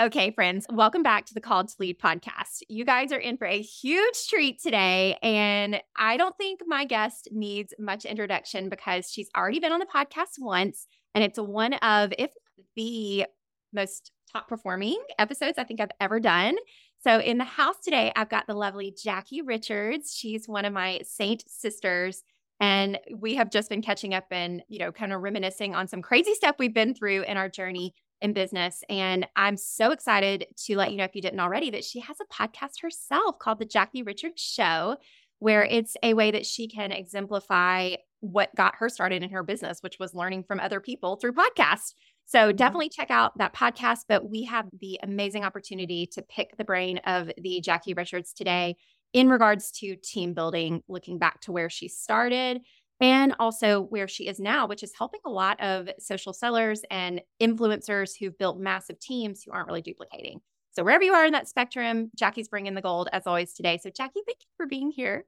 Okay, friends, welcome back to the Called to Lead podcast. You guys are in for a huge treat today. And I don't think my guest needs much introduction because she's already been on the podcast once. And it's one of, if the most top performing episodes I think I've ever done. So, in the house today, I've got the lovely Jackie Richards. She's one of my Seint sisters. And we have just been catching up and, you know, kind of reminiscing on some crazy stuff we've been through in our journey in business. And I'm so excited to let you know, if you didn't already, that she has a podcast herself called The Jackie Richards Show, where it's a way that she can exemplify what got her started in her business, which was learning from other people through podcasts. So mm-hmm. definitely check out that podcast. But we have the amazing opportunity to pick the brain of the Jackie Richards today in regards to team building, looking back to where she started and also where she is now, which is helping a lot of social sellers and influencers who've built massive teams who aren't really duplicating. So, wherever you are in that spectrum, Jackie's bringing the gold as always today. So, Jackie, thank you for being here.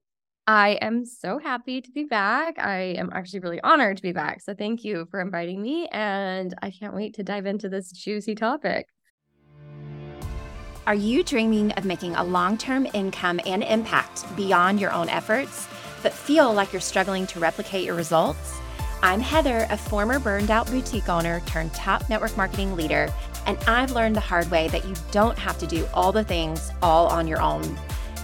I am so happy to be back. I am actually really honored to be back. So, thank you for inviting me. And I can't wait to dive into this juicy topic. Are you dreaming of making a long term income and impact beyond your own efforts? But feel like you're struggling to replicate your results? I'm Heather, a former burned out boutique owner turned top network marketing leader, and I've learned the hard way that you don't have to do all the things all on your own.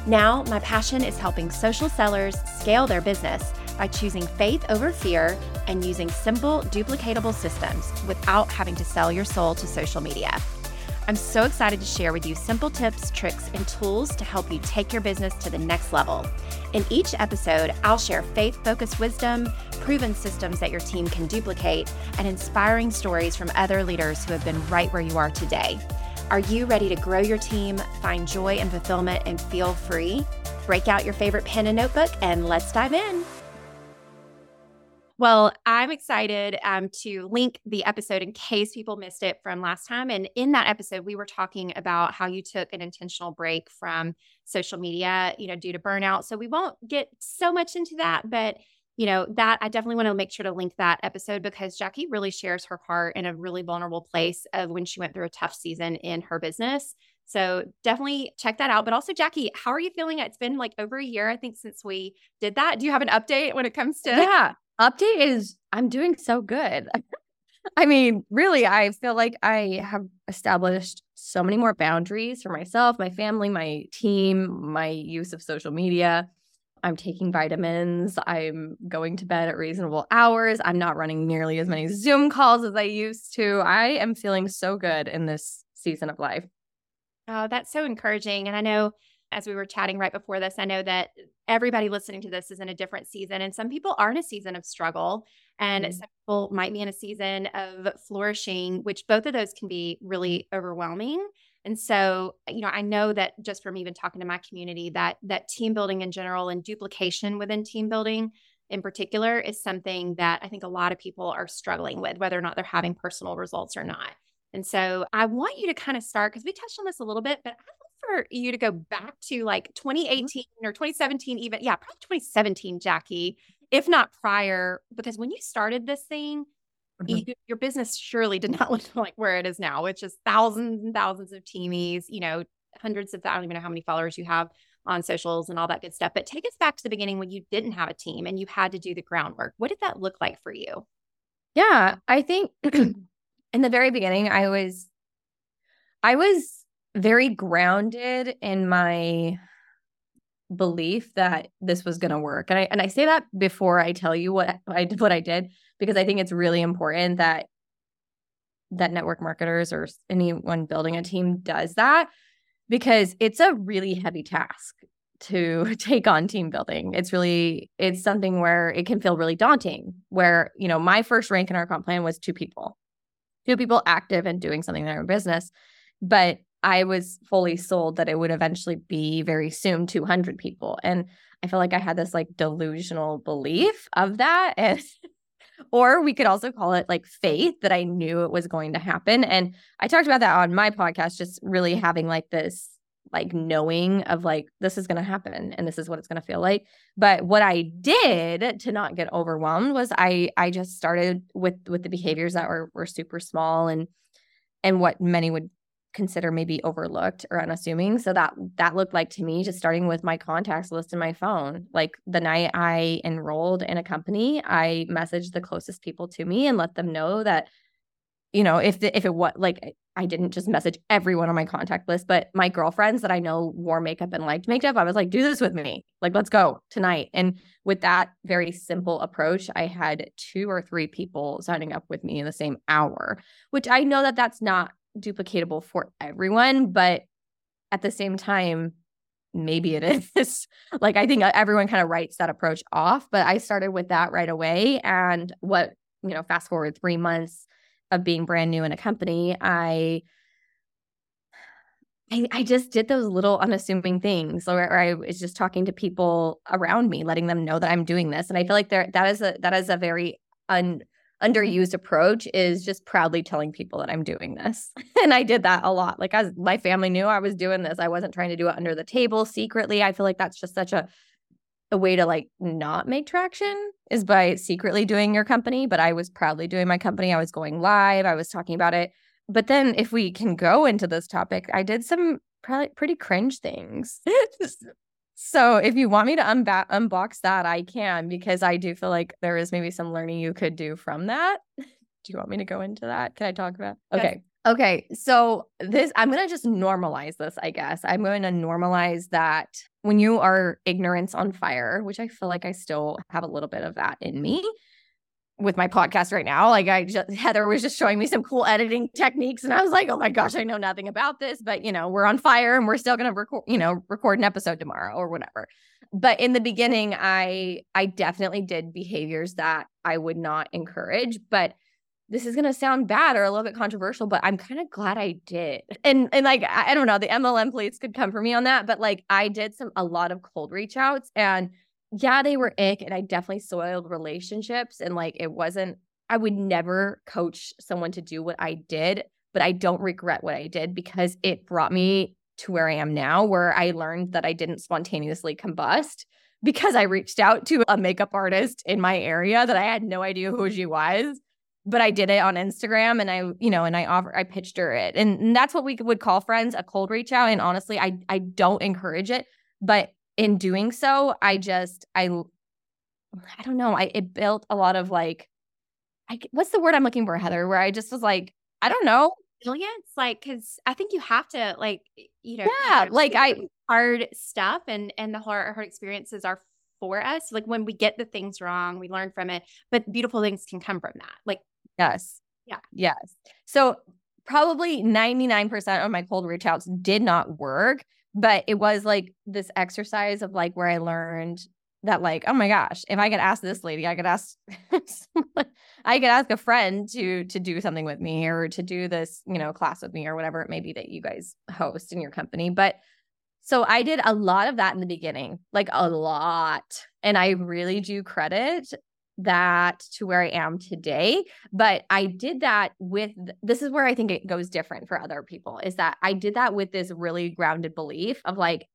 Now, my passion is helping social sellers scale their business by choosing faith over fear and using simple, duplicatable systems without having to sell your soul to social media. I'm so excited to share with you simple tips, tricks, and tools to help you take your business to the next level. In each episode, I'll share faith focused wisdom, proven systems that your team can duplicate, and inspiring stories from other leaders who have been right where you are today. Are you ready to grow your team, find joy and fulfillment, and feel free? Break out your favorite pen and notebook, and let's dive in. Well, I'm excited um, to link the episode in case people missed it from last time. And in that episode, we were talking about how you took an intentional break from social media, you know, due to burnout. So we won't get so much into that, but you know, that I definitely want to make sure to link that episode because Jackie really shares her heart in a really vulnerable place of when she went through a tough season in her business. So definitely check that out. But also, Jackie, how are you feeling? It's been like over a year, I think, since we did that. Do you have an update when it comes to? Yeah, update is I'm doing so good. I mean, really, I feel like I have established so many more boundaries for myself, my family, my team, my use of social media. I'm taking vitamins. I'm going to bed at reasonable hours. I'm not running nearly as many Zoom calls as I used to. I am feeling so good in this season of life. Oh, that's so encouraging. And I know as we were chatting right before this, I know that everybody listening to this is in a different season, and some people are in a season of struggle, and mm-hmm. some people might be in a season of flourishing, which both of those can be really overwhelming. And so, you know, I know that just from even talking to my community, that that team building in general and duplication within team building in particular is something that I think a lot of people are struggling with, whether or not they're having personal results or not. And so I want you to kind of start because we touched on this a little bit, but for you to go back to like 2018 mm-hmm. or 2017, even. Yeah, probably 2017, Jackie, if not prior, because when you started this thing, mm-hmm. you, your business surely did not look like where it is now, which is thousands and thousands of teamies, you know, hundreds of, I don't even know how many followers you have on socials and all that good stuff. But take us back to the beginning when you didn't have a team and you had to do the groundwork. What did that look like for you? Yeah, I think in the very beginning, I was, I was very grounded in my belief that this was going to work. And I and I say that before I tell you what I did what I did because I think it's really important that that network marketers or anyone building a team does that because it's a really heavy task to take on team building. It's really it's something where it can feel really daunting where, you know, my first rank in our comp plan was two people. Two people active and doing something in their own business. But I was fully sold that it would eventually be very soon 200 people. And I feel like I had this like delusional belief of that. And, or we could also call it like faith that I knew it was going to happen. And I talked about that on my podcast, just really having like this like knowing of like this is going to happen and this is what it's going to feel like but what i did to not get overwhelmed was i i just started with with the behaviors that were were super small and and what many would consider maybe overlooked or unassuming. So that that looked like to me just starting with my contacts list in my phone. Like the night I enrolled in a company, I messaged the closest people to me and let them know that you know, if the, if it was like I didn't just message everyone on my contact list, but my girlfriends that I know wore makeup and liked makeup, I was like, do this with me. Like, let's go tonight. And with that very simple approach, I had two or three people signing up with me in the same hour, which I know that that's not duplicatable for everyone, but at the same time, maybe it is. like, I think uh, everyone kind of writes that approach off, but I started with that right away. And what, you know, fast forward three months of being brand new in a company, I I, I just did those little unassuming things or I was just talking to people around me, letting them know that I'm doing this. And I feel like there that is a that is a very un, underused approach is just proudly telling people that I'm doing this. and I did that a lot. Like as my family knew I was doing this. I wasn't trying to do it under the table secretly. I feel like that's just such a a way to like not make traction is by secretly doing your company, but I was proudly doing my company. I was going live, I was talking about it. But then if we can go into this topic, I did some pretty cringe things. so if you want me to unba- unbox that, I can because I do feel like there is maybe some learning you could do from that. do you want me to go into that? Can I talk about? Okay. Okay. So this I'm going to just normalize this, I guess. I'm going to normalize that when you are ignorance on fire, which I feel like I still have a little bit of that in me with my podcast right now. Like I just Heather was just showing me some cool editing techniques and I was like, "Oh my gosh, I know nothing about this, but you know, we're on fire and we're still going to record, you know, record an episode tomorrow or whatever." But in the beginning, I I definitely did behaviors that I would not encourage, but this is going to sound bad or a little bit controversial, but I'm kind of glad I did. And and like I, I don't know, the MLM plates could come for me on that, but like I did some a lot of cold reach outs and yeah, they were ick and I definitely soiled relationships and like it wasn't I would never coach someone to do what I did, but I don't regret what I did because it brought me to where I am now where I learned that I didn't spontaneously combust because I reached out to a makeup artist in my area that I had no idea who she was but I did it on Instagram and I, you know, and I offer, I pitched her it. And, and that's what we would call friends a cold reach out. And honestly, I, I don't encourage it, but in doing so, I just, I, I don't know. I, it built a lot of like, I, what's the word I'm looking for, Heather, where I just was like, I don't know. Resilience, like, cause I think you have to like, you know, yeah, like I hard stuff and, and the hard, hard experiences are for us. Like when we get the things wrong, we learn from it, but beautiful things can come from that. Like Yes. Yeah. Yes. So probably 99% of my cold reach outs did not work, but it was like this exercise of like where I learned that like, oh my gosh, if I could ask this lady, I could ask I could ask a friend to to do something with me or to do this, you know, class with me or whatever it may be that you guys host in your company. But so I did a lot of that in the beginning, like a lot. And I really do credit that to where I am today. But I did that with this is where I think it goes different for other people is that I did that with this really grounded belief of like,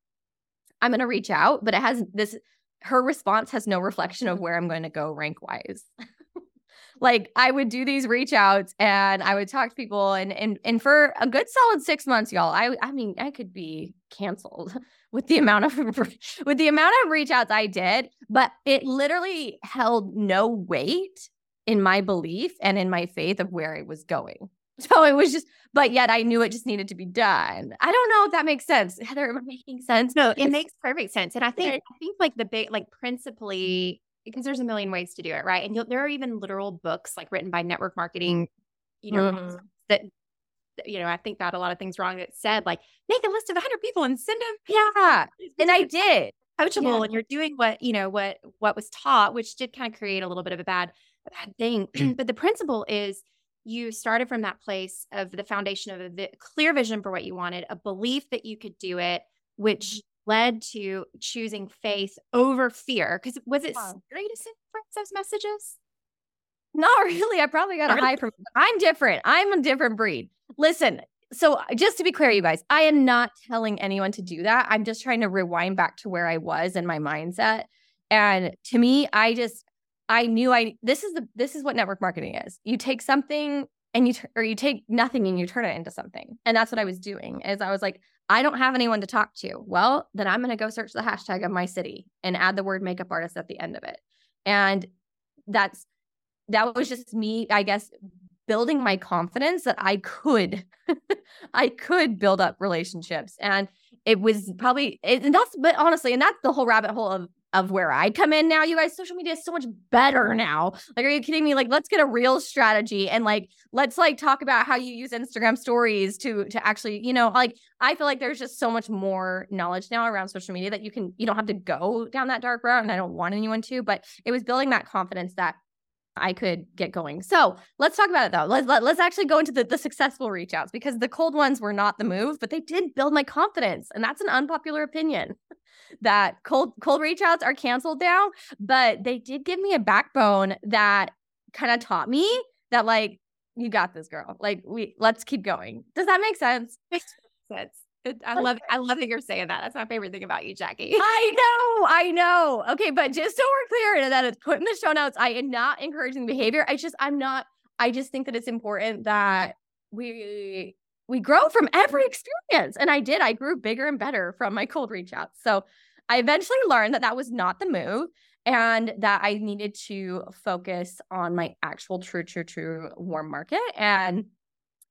I'm going to reach out, but it has this, her response has no reflection of where I'm going to go rank wise. like I would do these reach outs and I would talk to people and and and for a good solid 6 months y'all I I mean I could be canceled with the amount of with the amount of reach outs I did, but it literally held no weight in my belief and in my faith of where it was going. So it was just, but yet I knew it just needed to be done. I don't know if that makes sense. Heather, am I making sense? No, it makes perfect sense. And I think, I think like the big, like principally, because there's a million ways to do it, right? And there are even literal books like written by network marketing, you know, mm-hmm. that you know, I think got a lot of things wrong that said like make a list of 100 people and send them. Yeah, and I did coachable, yeah. and you're doing what you know what what was taught, which did kind of create a little bit of a bad a bad thing. but the principle is you started from that place of the foundation of a vi- clear vision for what you wanted, a belief that you could do it, which mm-hmm. led to choosing faith over fear. Because was it wow. scary to send friends those messages? Not really. I probably got a high from. I'm different. I'm a different breed. Listen, so uh, just to be clear, you guys, I am not telling anyone to do that. I'm just trying to rewind back to where I was in my mindset. And to me, I just I knew I this is the this is what network marketing is. You take something and you, or you take nothing and you turn it into something. And that's what I was doing is I was like, I don't have anyone to talk to. Well, then I'm going to go search the hashtag of my city and add the word makeup artist at the end of it. And that's, that was just me, I guess, building my confidence that I could, I could build up relationships. And it was probably, and that's, but honestly, and that's the whole rabbit hole of of where I come in now. You guys, social media is so much better now. Like, are you kidding me? Like, let's get a real strategy and like let's like talk about how you use Instagram stories to to actually, you know, like I feel like there's just so much more knowledge now around social media that you can you don't have to go down that dark route. And I don't want anyone to, but it was building that confidence that I could get going. So let's talk about it though. Let's let, let's actually go into the, the successful reach outs because the cold ones were not the move, but they did build my confidence. And that's an unpopular opinion that cold cold reach outs are canceled now, but they did give me a backbone that kind of taught me that like you got this girl. Like we let's keep going. Does that make sense? Makes sense. It, I love I love that you're saying that. That's my favorite thing about you, Jackie. I know, I know. Okay, but just so we're clear that it's put in the show notes, I am not encouraging behavior. I just I'm not. I just think that it's important that we we grow from every experience, and I did. I grew bigger and better from my cold reach outs. So I eventually learned that that was not the move and that I needed to focus on my actual true, true, true warm market. And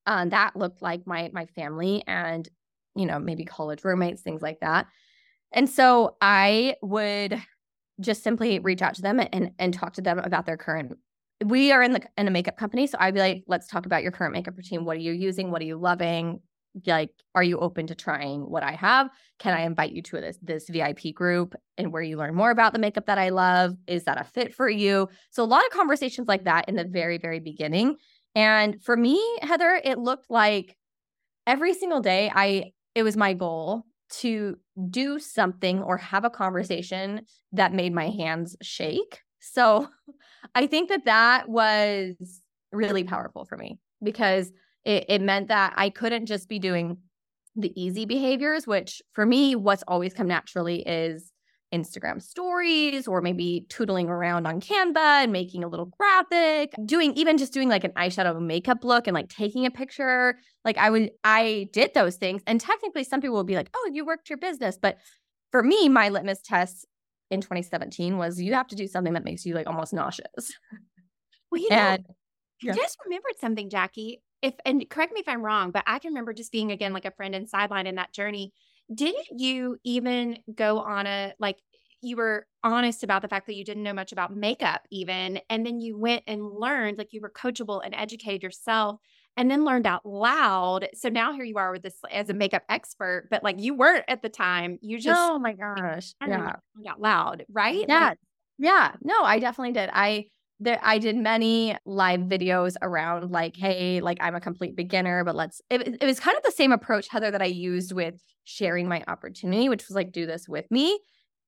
um, that looked like my my family and you know maybe college roommates, things like that. And so I would just simply reach out to them and and talk to them about their current. We are in the in a makeup company, so I'd be like, let's talk about your current makeup routine. What are you using? What are you loving? like are you open to trying what i have can i invite you to this this vip group and where you learn more about the makeup that i love is that a fit for you so a lot of conversations like that in the very very beginning and for me heather it looked like every single day i it was my goal to do something or have a conversation that made my hands shake. So i think that that was really powerful for me because it, it meant that I couldn't just be doing the easy behaviors, which for me, what's always come naturally is Instagram stories or maybe tootling around on Canva and making a little graphic, doing even just doing like an eyeshadow makeup look and like taking a picture. Like I would, I did those things. And technically, some people will be like, oh, you worked your business. But for me, my litmus test in 2017 was you have to do something that makes you like almost nauseous. Well, you know, and, yeah. just remembered something, Jackie if and correct me if I'm wrong, but I can remember just being again like a friend and sideline in that journey. Didn't you even go on a like you were honest about the fact that you didn't know much about makeup even and then you went and learned like you were coachable and educated yourself and then learned out loud so now here you are with this as a makeup expert but like you weren't at the time you just oh my gosh yeah. out loud right? Yeah like, yeah no i definitely did i there I did many live videos around like, hey, like I'm a complete beginner, but let's it, it was kind of the same approach, Heather, that I used with sharing my opportunity, which was like, do this with me.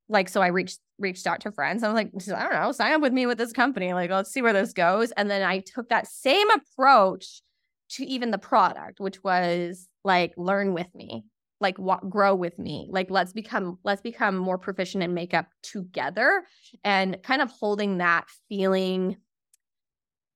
Like, so I reached reached out to friends. I was like, I don't know, sign up with me with this company. Like, let's see where this goes. And then I took that same approach to even the product, which was like, learn with me like grow with me like let's become let's become more proficient in makeup together and kind of holding that feeling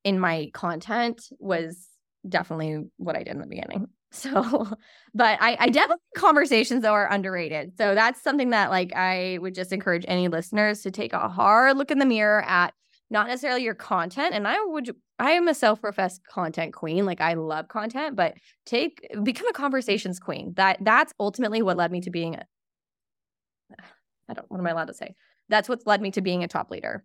in my content was definitely what i did in the beginning. So but i i definitely conversations though are underrated. So that's something that like i would just encourage any listeners to take a hard look in the mirror at not necessarily your content. And I would, I am a self professed content queen. Like I love content, but take, become a conversations queen. That, that's ultimately what led me to being a, I don't, what am I allowed to say? That's what's led me to being a top leader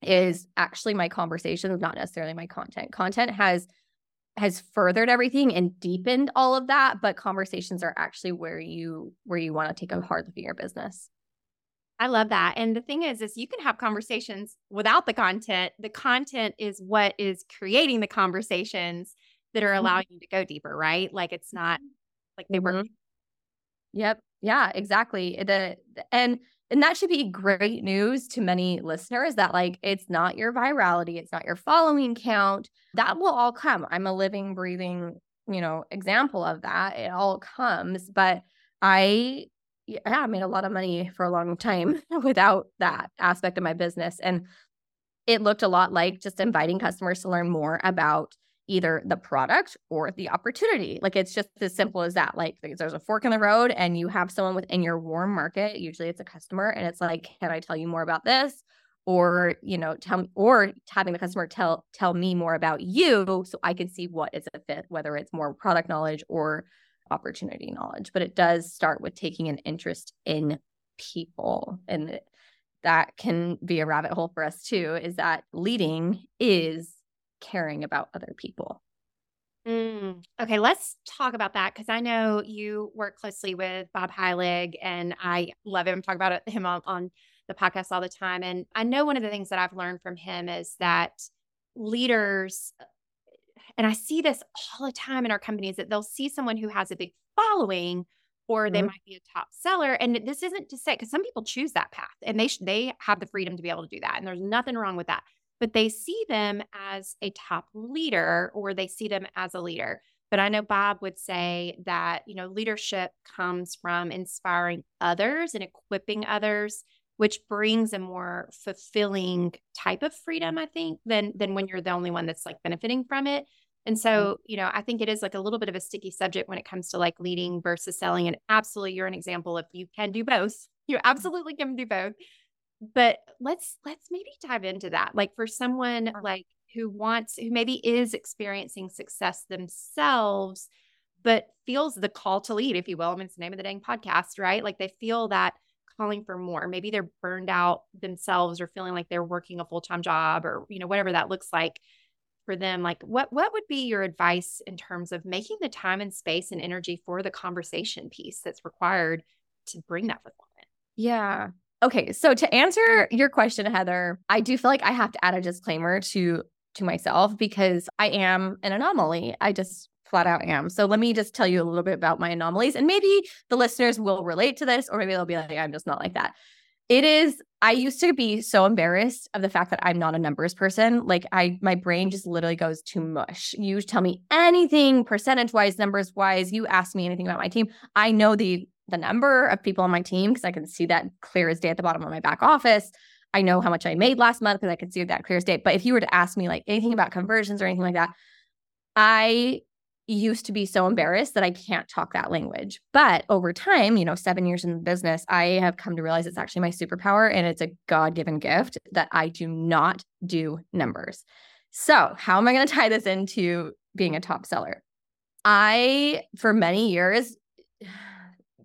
is actually my conversations, not necessarily my content. Content has, has furthered everything and deepened all of that, but conversations are actually where you, where you want to take a hard look at your business. I love that. And the thing is, is you can have conversations without the content. The content is what is creating the conversations that are mm-hmm. allowing you to go deeper, right? Like it's not like they were. Mm-hmm. Yep. Yeah, exactly. The, and and that should be great news to many listeners that like it's not your virality, it's not your following count. That will all come. I'm a living, breathing, you know, example of that. It all comes, but I yeah, I made a lot of money for a long time without that aspect of my business. And it looked a lot like just inviting customers to learn more about either the product or the opportunity. Like it's just as simple as that. Like there's a fork in the road and you have someone within your warm market, usually it's a customer, and it's like, can I tell you more about this? Or, you know, tell me or having the customer tell tell me more about you so I can see what is a fit, whether it's more product knowledge or opportunity knowledge. But it does start with taking an interest in people. And that can be a rabbit hole for us too, is that leading is caring about other people. Mm. Okay, let's talk about that because I know you work closely with Bob Heilig, and I love him. Talk about him on, on the podcast all the time, and I know one of the things that I've learned from him is that leaders, and I see this all the time in our companies, that they'll see someone who has a big following, or they mm-hmm. might be a top seller, and this isn't to say because some people choose that path, and they sh- they have the freedom to be able to do that, and there's nothing wrong with that but they see them as a top leader or they see them as a leader. But I know Bob would say that, you know, leadership comes from inspiring others and equipping others, which brings a more fulfilling type of freedom, I think, than than when you're the only one that's like benefiting from it. And mm-hmm. so, you know, I think it is like a little bit of a sticky subject when it comes to like leading versus selling. And absolutely, you're an example of you can do both. You absolutely can do both but let's let's maybe dive into that like for someone like who wants who maybe is experiencing success themselves but feels the call to lead if you will i mean it's the name of the dang podcast right like they feel that calling for more maybe they're burned out themselves or feeling like they're working a full-time job or you know whatever that looks like for them like what what would be your advice in terms of making the time and space and energy for the conversation piece that's required to bring that fulfillment yeah Okay, so to answer your question, Heather, I do feel like I have to add a disclaimer to to myself because I am an anomaly. I just flat out am. So let me just tell you a little bit about my anomalies and maybe the listeners will relate to this or maybe they'll be like I'm just not like that. It is I used to be so embarrassed of the fact that I'm not a numbers person. Like I my brain just literally goes to mush. You tell me anything percentage wise, numbers wise, you ask me anything about my team, I know the the number of people on my team because I can see that clear as day at the bottom of my back office. I know how much I made last month because I can see that clear as day. But if you were to ask me like anything about conversions or anything like that, I used to be so embarrassed that I can't talk that language. But over time, you know, seven years in the business, I have come to realize it's actually my superpower and it's a God given gift that I do not do numbers. So, how am I going to tie this into being a top seller? I, for many years,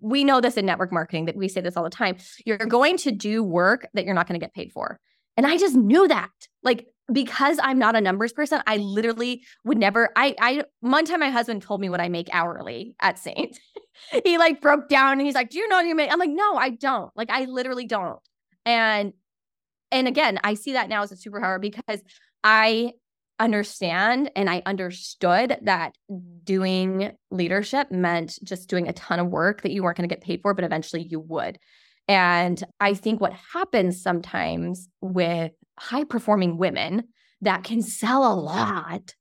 we know this in network marketing that we say this all the time. You're going to do work that you're not going to get paid for. And I just knew that. Like because I'm not a numbers person, I literally would never I I one time my husband told me what I make hourly at Seint. he like broke down and he's like, "Do you know what you make?" I'm like, "No, I don't." Like I literally don't. And and again, I see that now as a superpower because I understand and I understood that doing leadership meant just doing a ton of work that you weren't going to get paid for, but eventually you would. And I think what happens sometimes with high performing women that can sell a lot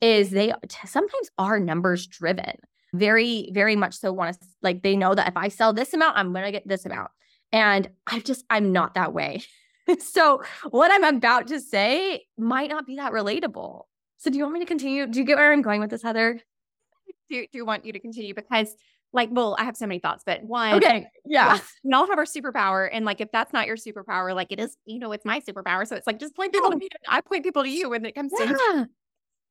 is they sometimes are numbers driven. Very, very much so want to like they know that if I sell this amount, I'm going to get this amount. And I just, I'm not that way. so what I'm about to say might not be that relatable. So do you want me to continue? Do you get where I'm going with this, Heather? Do, do want you to continue because like well i have so many thoughts but one okay yeah we all have our superpower and like if that's not your superpower like it is you know it's my superpower so it's like just point people to me i point people to you when it comes yeah. to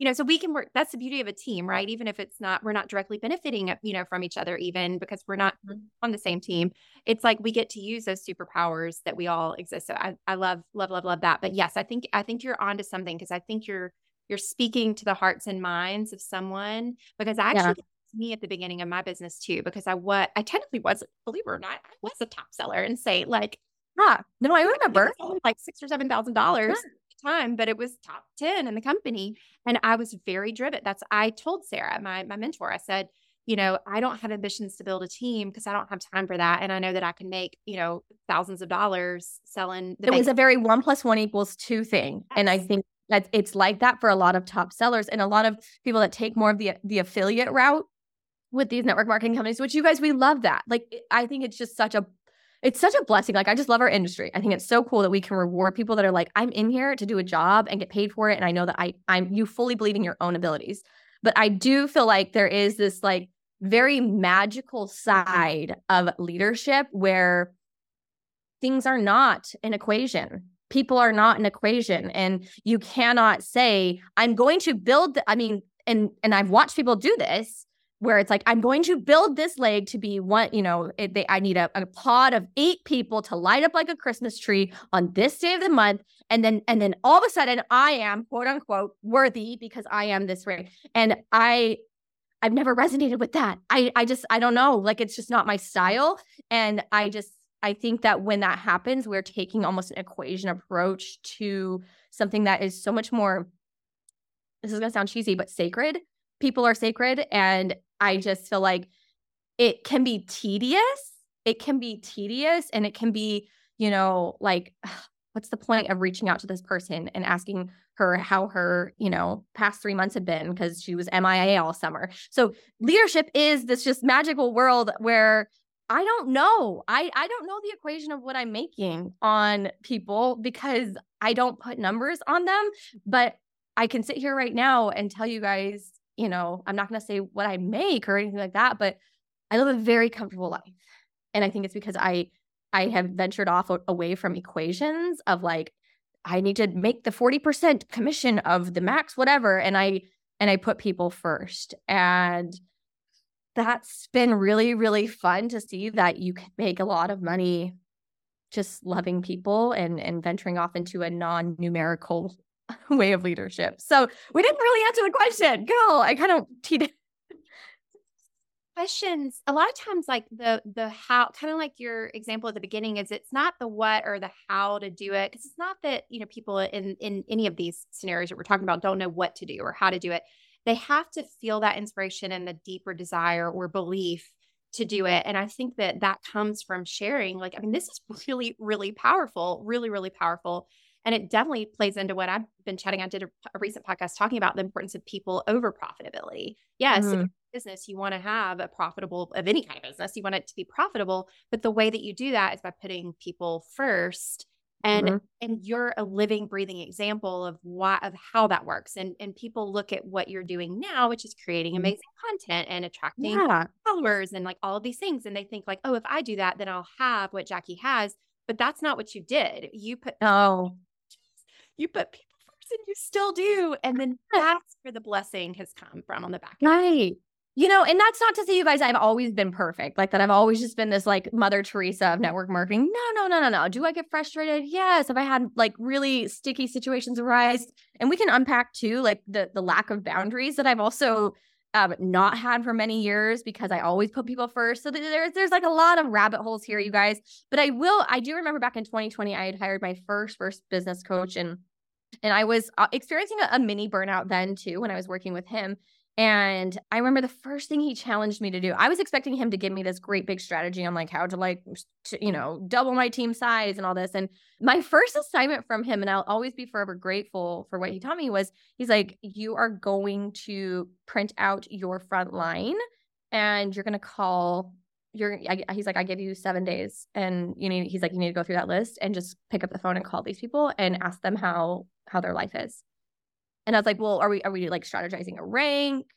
you know, so we can work. That's the beauty of a team, right? Even if it's not, we're not directly benefiting, uh, you know, from each other, even because we're not mm-hmm. on the same team. It's like we get to use those superpowers that we all exist. So I, I love, love, love, love that. But yes, I think, I think you're onto something because I think you're, you're speaking to the hearts and minds of someone because I actually. Me at the beginning of my business too, because I what I technically was, believe it or not, I was a top seller and say like, ah, no, I remember like six or seven thousand dollars time, but it was top 10 in the company. And I was very driven. That's, I told Sarah, my, my mentor, I said, you know, I don't have ambitions to build a team because I don't have time for that. And I know that I can make, you know, thousands of dollars selling. it was a very one plus one equals two thing. Yes. And I think that it's like that for a lot of top sellers and a lot of people that take more of the, the affiliate route with these network marketing companies, which you guys, we love that. Like, I think it's just such a it's such a blessing. Like I just love our industry. I think it's so cool that we can reward people that are like, I'm in here to do a job and get paid for it. And I know that I I'm you fully believe in your own abilities. But I do feel like there is this like very magical side of leadership where things are not an equation. People are not an equation. And you cannot say, I'm going to build, I mean, and and I've watched people do this where it's like I'm going to build this leg to be one, you know, it, they, I need a, a pod of eight people to light up like a Christmas tree on this day of the month, and then and then all of a sudden I am quote unquote worthy because I am this way, and I I've never resonated with that. I I just I don't know, like it's just not my style, and I just I think that when that happens, we're taking almost an equation approach to something that is so much more. This is gonna sound cheesy, but sacred. People are sacred, and I just feel like it can be tedious. It can be tedious and it can be, you know, like, what's the point of reaching out to this person and asking her how her, you know, past three months had been because she was MIA all summer. So leadership is this just magical world where I don't know. I, I don't know the equation of what I'm making on people because I don't put numbers on them. But I can sit here right now and tell you guys you know, I'm not going to say what I make or anything like that, but I live a very comfortable life. And I think it's because I I have ventured off away from equations of like I need to make the 40% commission of the max whatever and I and I put people first. And that's been really really fun to see that you can make a lot of money just loving people and and venturing off into a non-numerical way of leadership. So we didn't really answer the question. Girl, I kind of cheated. Questions. A lot of times, like the the how, kind of like your example at the beginning, is it's not the what or the how to do it because it's not that you know people in in any of these scenarios that we're talking about don't know what to do or how to do it. They have to feel that inspiration and the deeper desire or belief to do it. And I think that that comes from sharing. Like, I mean, this is really, really powerful, really, really powerful. And it definitely plays into what I've been chatting. I did a, a recent podcast talking about the importance of people over profitability. Yes, mm-hmm. business, you want to have a profitable of any kind of business, you want it to be profitable. But the way that you do that is by putting people first. And mm-hmm. and you're a living, breathing example of why of how that works. And and people look at what you're doing now, which is creating mm-hmm. amazing content and attracting yeah. followers and like all of these things. And they think like, oh, if I do that, then I'll have what Jackie has. But that's not what you did. You put oh you put people first and you still do. And then that's where the blessing has come from on the back. Right. You know, and that's not to say you guys, I've always been perfect. Like that, I've always just been this like Mother Teresa of network marketing. No, no, no, no, no. Do I get frustrated? Yes. Have I had like really sticky situations arise? And we can unpack too, like the the lack of boundaries that I've also um, not had for many years because I always put people first. So there's there's like a lot of rabbit holes here, you guys. But I will, I do remember back in 2020, I had hired my first first business coach and and I was uh, experiencing a, a mini burnout then too when I was working with him. And I remember the first thing he challenged me to do, I was expecting him to give me this great big strategy on like how to like, to, you know, double my team size and all this. And my first assignment from him, and I'll always be forever grateful for what he taught me, was he's like, you are going to print out your front line and you're going to call you're I, he's like i give you seven days and you need he's like you need to go through that list and just pick up the phone and call these people and ask them how how their life is. And i was like well are we are we like strategizing a rank?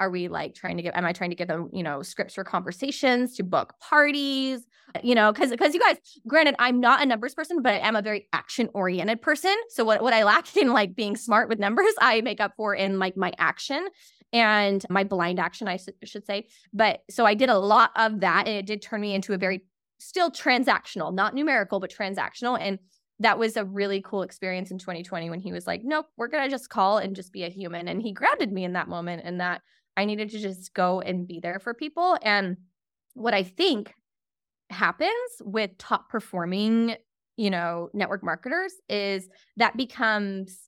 Are we like trying to give am i trying to give them you know scripts for conversations to book parties? You know because because you guys granted i'm not a numbers person but i am a very action oriented person. So what, what i lack in like being smart with numbers i make up for in like my action and my blind action, I should say. But so I did a lot of that, and it did turn me into a very still transactional, not numerical, but transactional. And that was a really cool experience in 2020 when he was like, Nope, we're going to just call and just be a human. And he grounded me in that moment and that I needed to just go and be there for people. And what I think happens with top performing, you know, network marketers is that becomes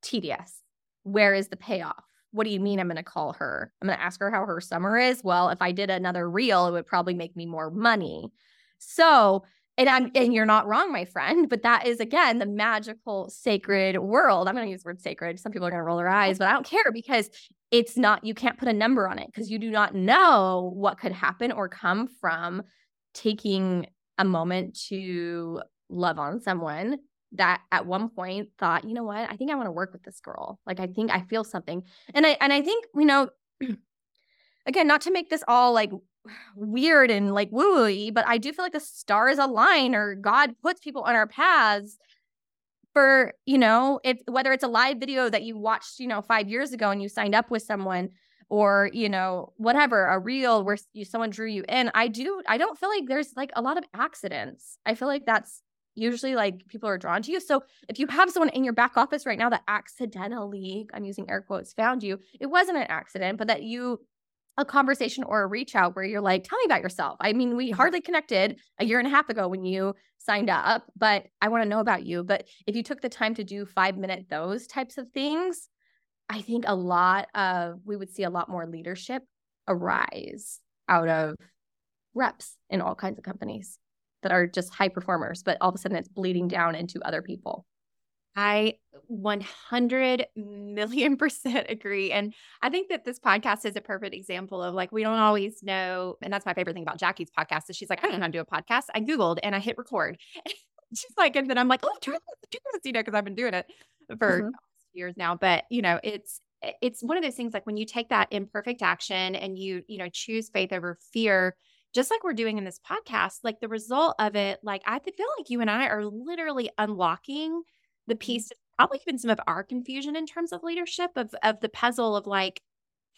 tedious. Where is the payoff? What do you mean I'm going to call her? I'm going to ask her how her summer is. Well, if I did another reel, it would probably make me more money. So, and I'm and you're not wrong, my friend, but that is again the magical sacred world. I'm going to use the word sacred. Some people are going to roll their eyes, but I don't care because it's not you can't put a number on it because you do not know what could happen or come from taking a moment to love on someone that at one point thought, you know what, I think I want to work with this girl. Like I think I feel something. And I and I think, you know, again, not to make this all like weird and like woo but I do feel like the stars align or God puts people on our paths for, you know, if whether it's a live video that you watched, you know, five years ago and you signed up with someone or, you know, whatever, a reel where you, someone drew you in. I do, I don't feel like there's like a lot of accidents. I feel like that's usually like people are drawn to you. So if you have someone in your back office right now that accidentally, I'm using air quotes, found you, it wasn't an accident, but that you a conversation or a reach out where you're like, tell me about yourself. I mean, we mm-hmm. hardly connected a year and a half ago when you signed up, but I want to know about you. But if you took the time to do five minute those types of things, I think a lot of we would see a lot more leadership arise out of reps in all kinds of companies that are just high performers, but all of a sudden it's bleeding down into other people. I 100 million percent agree. And I think that this podcast is a perfect example of like, we don't always know. And that's my favorite thing about Jackie's podcast is she's like, I don't know how to do a podcast. I Googled and I hit record. she's like, and then I'm like, oh, try do this, you know, because I've been doing it for mm-hmm. years now. But, you know, it's, it's one of those things like when you take that imperfect action and you, you know, choose faith over fear, just like we're doing in this podcast, like the result of it, like I feel like you and I are literally unlocking the mm-hmm. piece probably even some of our confusion in terms of leadership of of the puzzle of like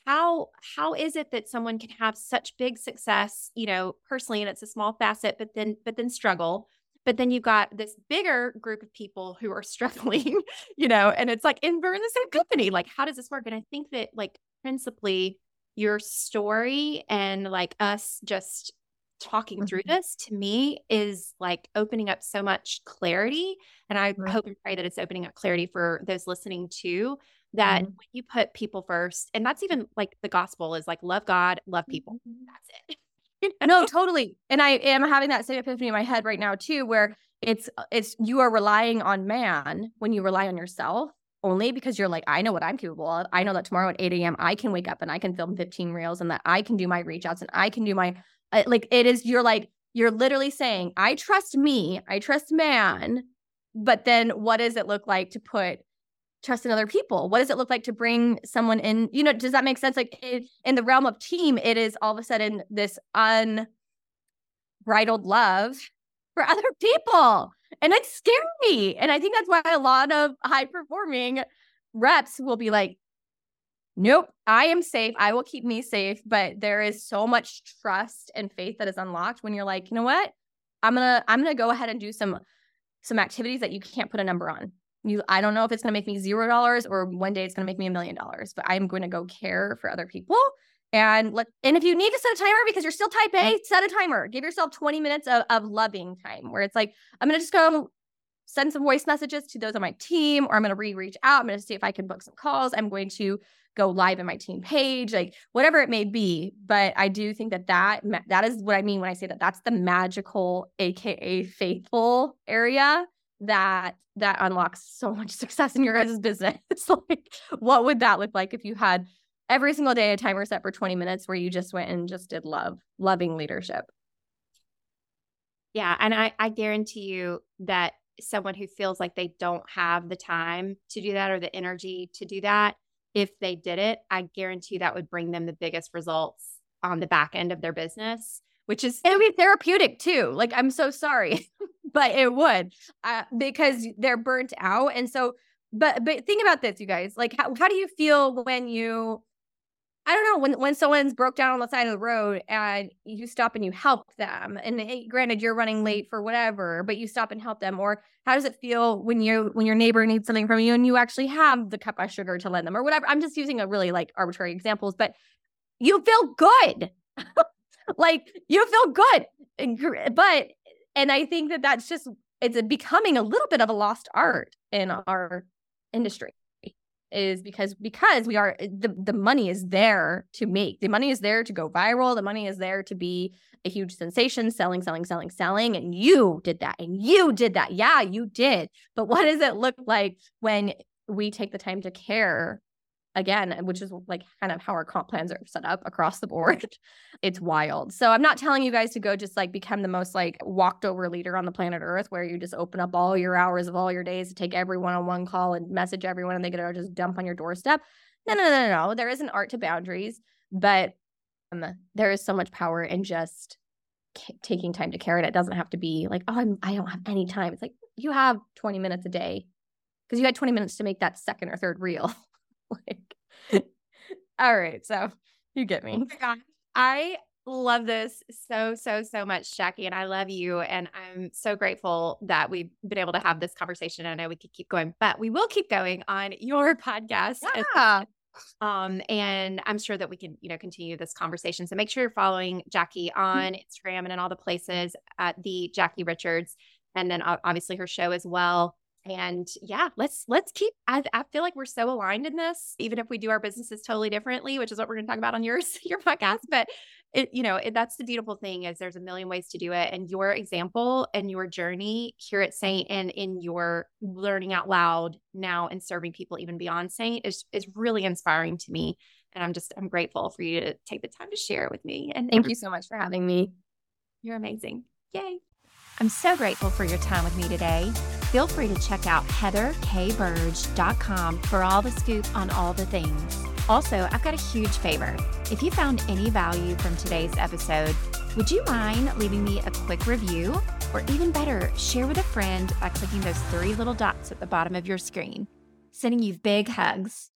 how how is it that someone can have such big success you know personally and it's a small facet but then but then struggle. But then you've got this bigger group of people who are struggling you know and it's like and we're in the same company. Like how does this work? And i think that like principally your story and like us just talking mm-hmm. through this to me is like opening up so much clarity. And I hope and pray that it's opening up clarity for those listening too. That mm-hmm. when you put people first, and that's even like the gospel is like love God, love people. Mm-hmm. That's it. no, totally. And I am having that same epiphany in my head right now too, where it's it's you are relying on man when you rely on yourself only because you're like, I know what I'm capable of. I know that tomorrow at 8 a.m. I can wake up and I can film 15 reels and that I can do my reach outs and I can do my uh, like it is you're like you're literally saying i trust me i trust man but then what does it look like to put trust in other people what does it look like to bring someone in you know does that make sense like it, in the realm of team it is all of a sudden this unbridled love for other people and it's scary and i think that's why a lot of high performing reps will be like nope, I am safe. I will keep me safe. But there is so much trust and faith that is unlocked when you're like, you know what? I'm gonna I'm gonna go ahead and do some some activities that you can't put a number on. You I don't know if it's gonna make me zero dollars or one day it's gonna make me a million dollars, but I'm gonna go care for other people. And let and if you need to set a timer because you're still type A, mm-hmm. set a timer. Give yourself 20 minutes of, of loving time where it's like, I'm gonna just go send some voice messages to those on my team, or I'm gonna re-reach out. I'm gonna see if I can book some calls. I'm going to go live in my team page, like whatever it may be. But I do think that that that is what I mean when I say that that's the magical, aka faithful area that that unlocks so much success in your guys' business. Like, what would that look like if you had every single day a timer set for 20 minutes where you just went and just did love, loving leadership? Yeah. And I, I guarantee you that someone who feels like they don't have the time to do that or the energy to do that if they did it, I guarantee that would bring them the biggest results on the back end of their business, which is it would be therapeutic too. Like I'm so sorry, but it would uh, because they're burnt out, and so. But but think about this, you guys. Like how how do you feel when you I don't know when when someone's broke down on the side of the road and you stop and you help them. And it, granted, you're running late for whatever, but you stop and help them. Or how does it feel when you when your neighbor needs something from you and you actually have the cup of sugar to lend them or whatever? I'm just using a really like arbitrary examples, but you feel good, like you feel good. But and I think that that's just it's becoming a little bit of a lost art in our industry is because because we are the, the money is there to make. The money is there to go viral. The money is there to be a huge sensation selling selling selling selling. And you did that. And you did that. Yeah you did. But what does it look like when we take the time to care again, which is like kind of how our comp plans are set up across the board, it's wild. So I'm not telling you guys to go just like become the most like walked over leader on the planet Earth where you just open up all your hours of all your days to take everyone on one call and message everyone and they get to just dump on your doorstep. No, no, no, no. There is an art to boundaries, but um, there is so much power in just c- taking time to care. And it doesn't have to be like, oh, I'm, I don't have any time. It's like you have 20 minutes a day because you had 20 minutes to make that second or third reel. like, all right. So you get me. Oh. I love this so, so, so much, Jackie. And I love you. And I'm so grateful that we've been able to have this conversation. I know we could keep going, but we will keep going on your podcast. Yeah. Um, and I'm sure that we can, you know, continue this conversation. So make sure you're following Jackie Mm-hmm. on Instagram and in all the places at the Jackie Richards, and then obviously her show as well. And yeah, let's let's keep. I, I feel like we're so aligned in this, even if we do our businesses totally differently, which is what we're going to talk about on yours your podcast. Mm-hmm. But it, you know, it, that's the beautiful thing is there's a million ways to do it, and your example and your journey here at Seint and in your learning out loud now and serving people even beyond Seint is is really inspiring to me. And I'm just I'm grateful for you to take the time to share it with me. And Thank you so much for having me. you're amazing. Yay. I'm so grateful for your time with me today. Feel free to check out heatherkburge.com for all the scoop on all the things. Also, I've got a huge favor. If you found any value from today's episode, would you mind leaving me a quick review? Or even better, share with a friend by clicking those three little dots at the bottom of your screen. Sending you big hugs.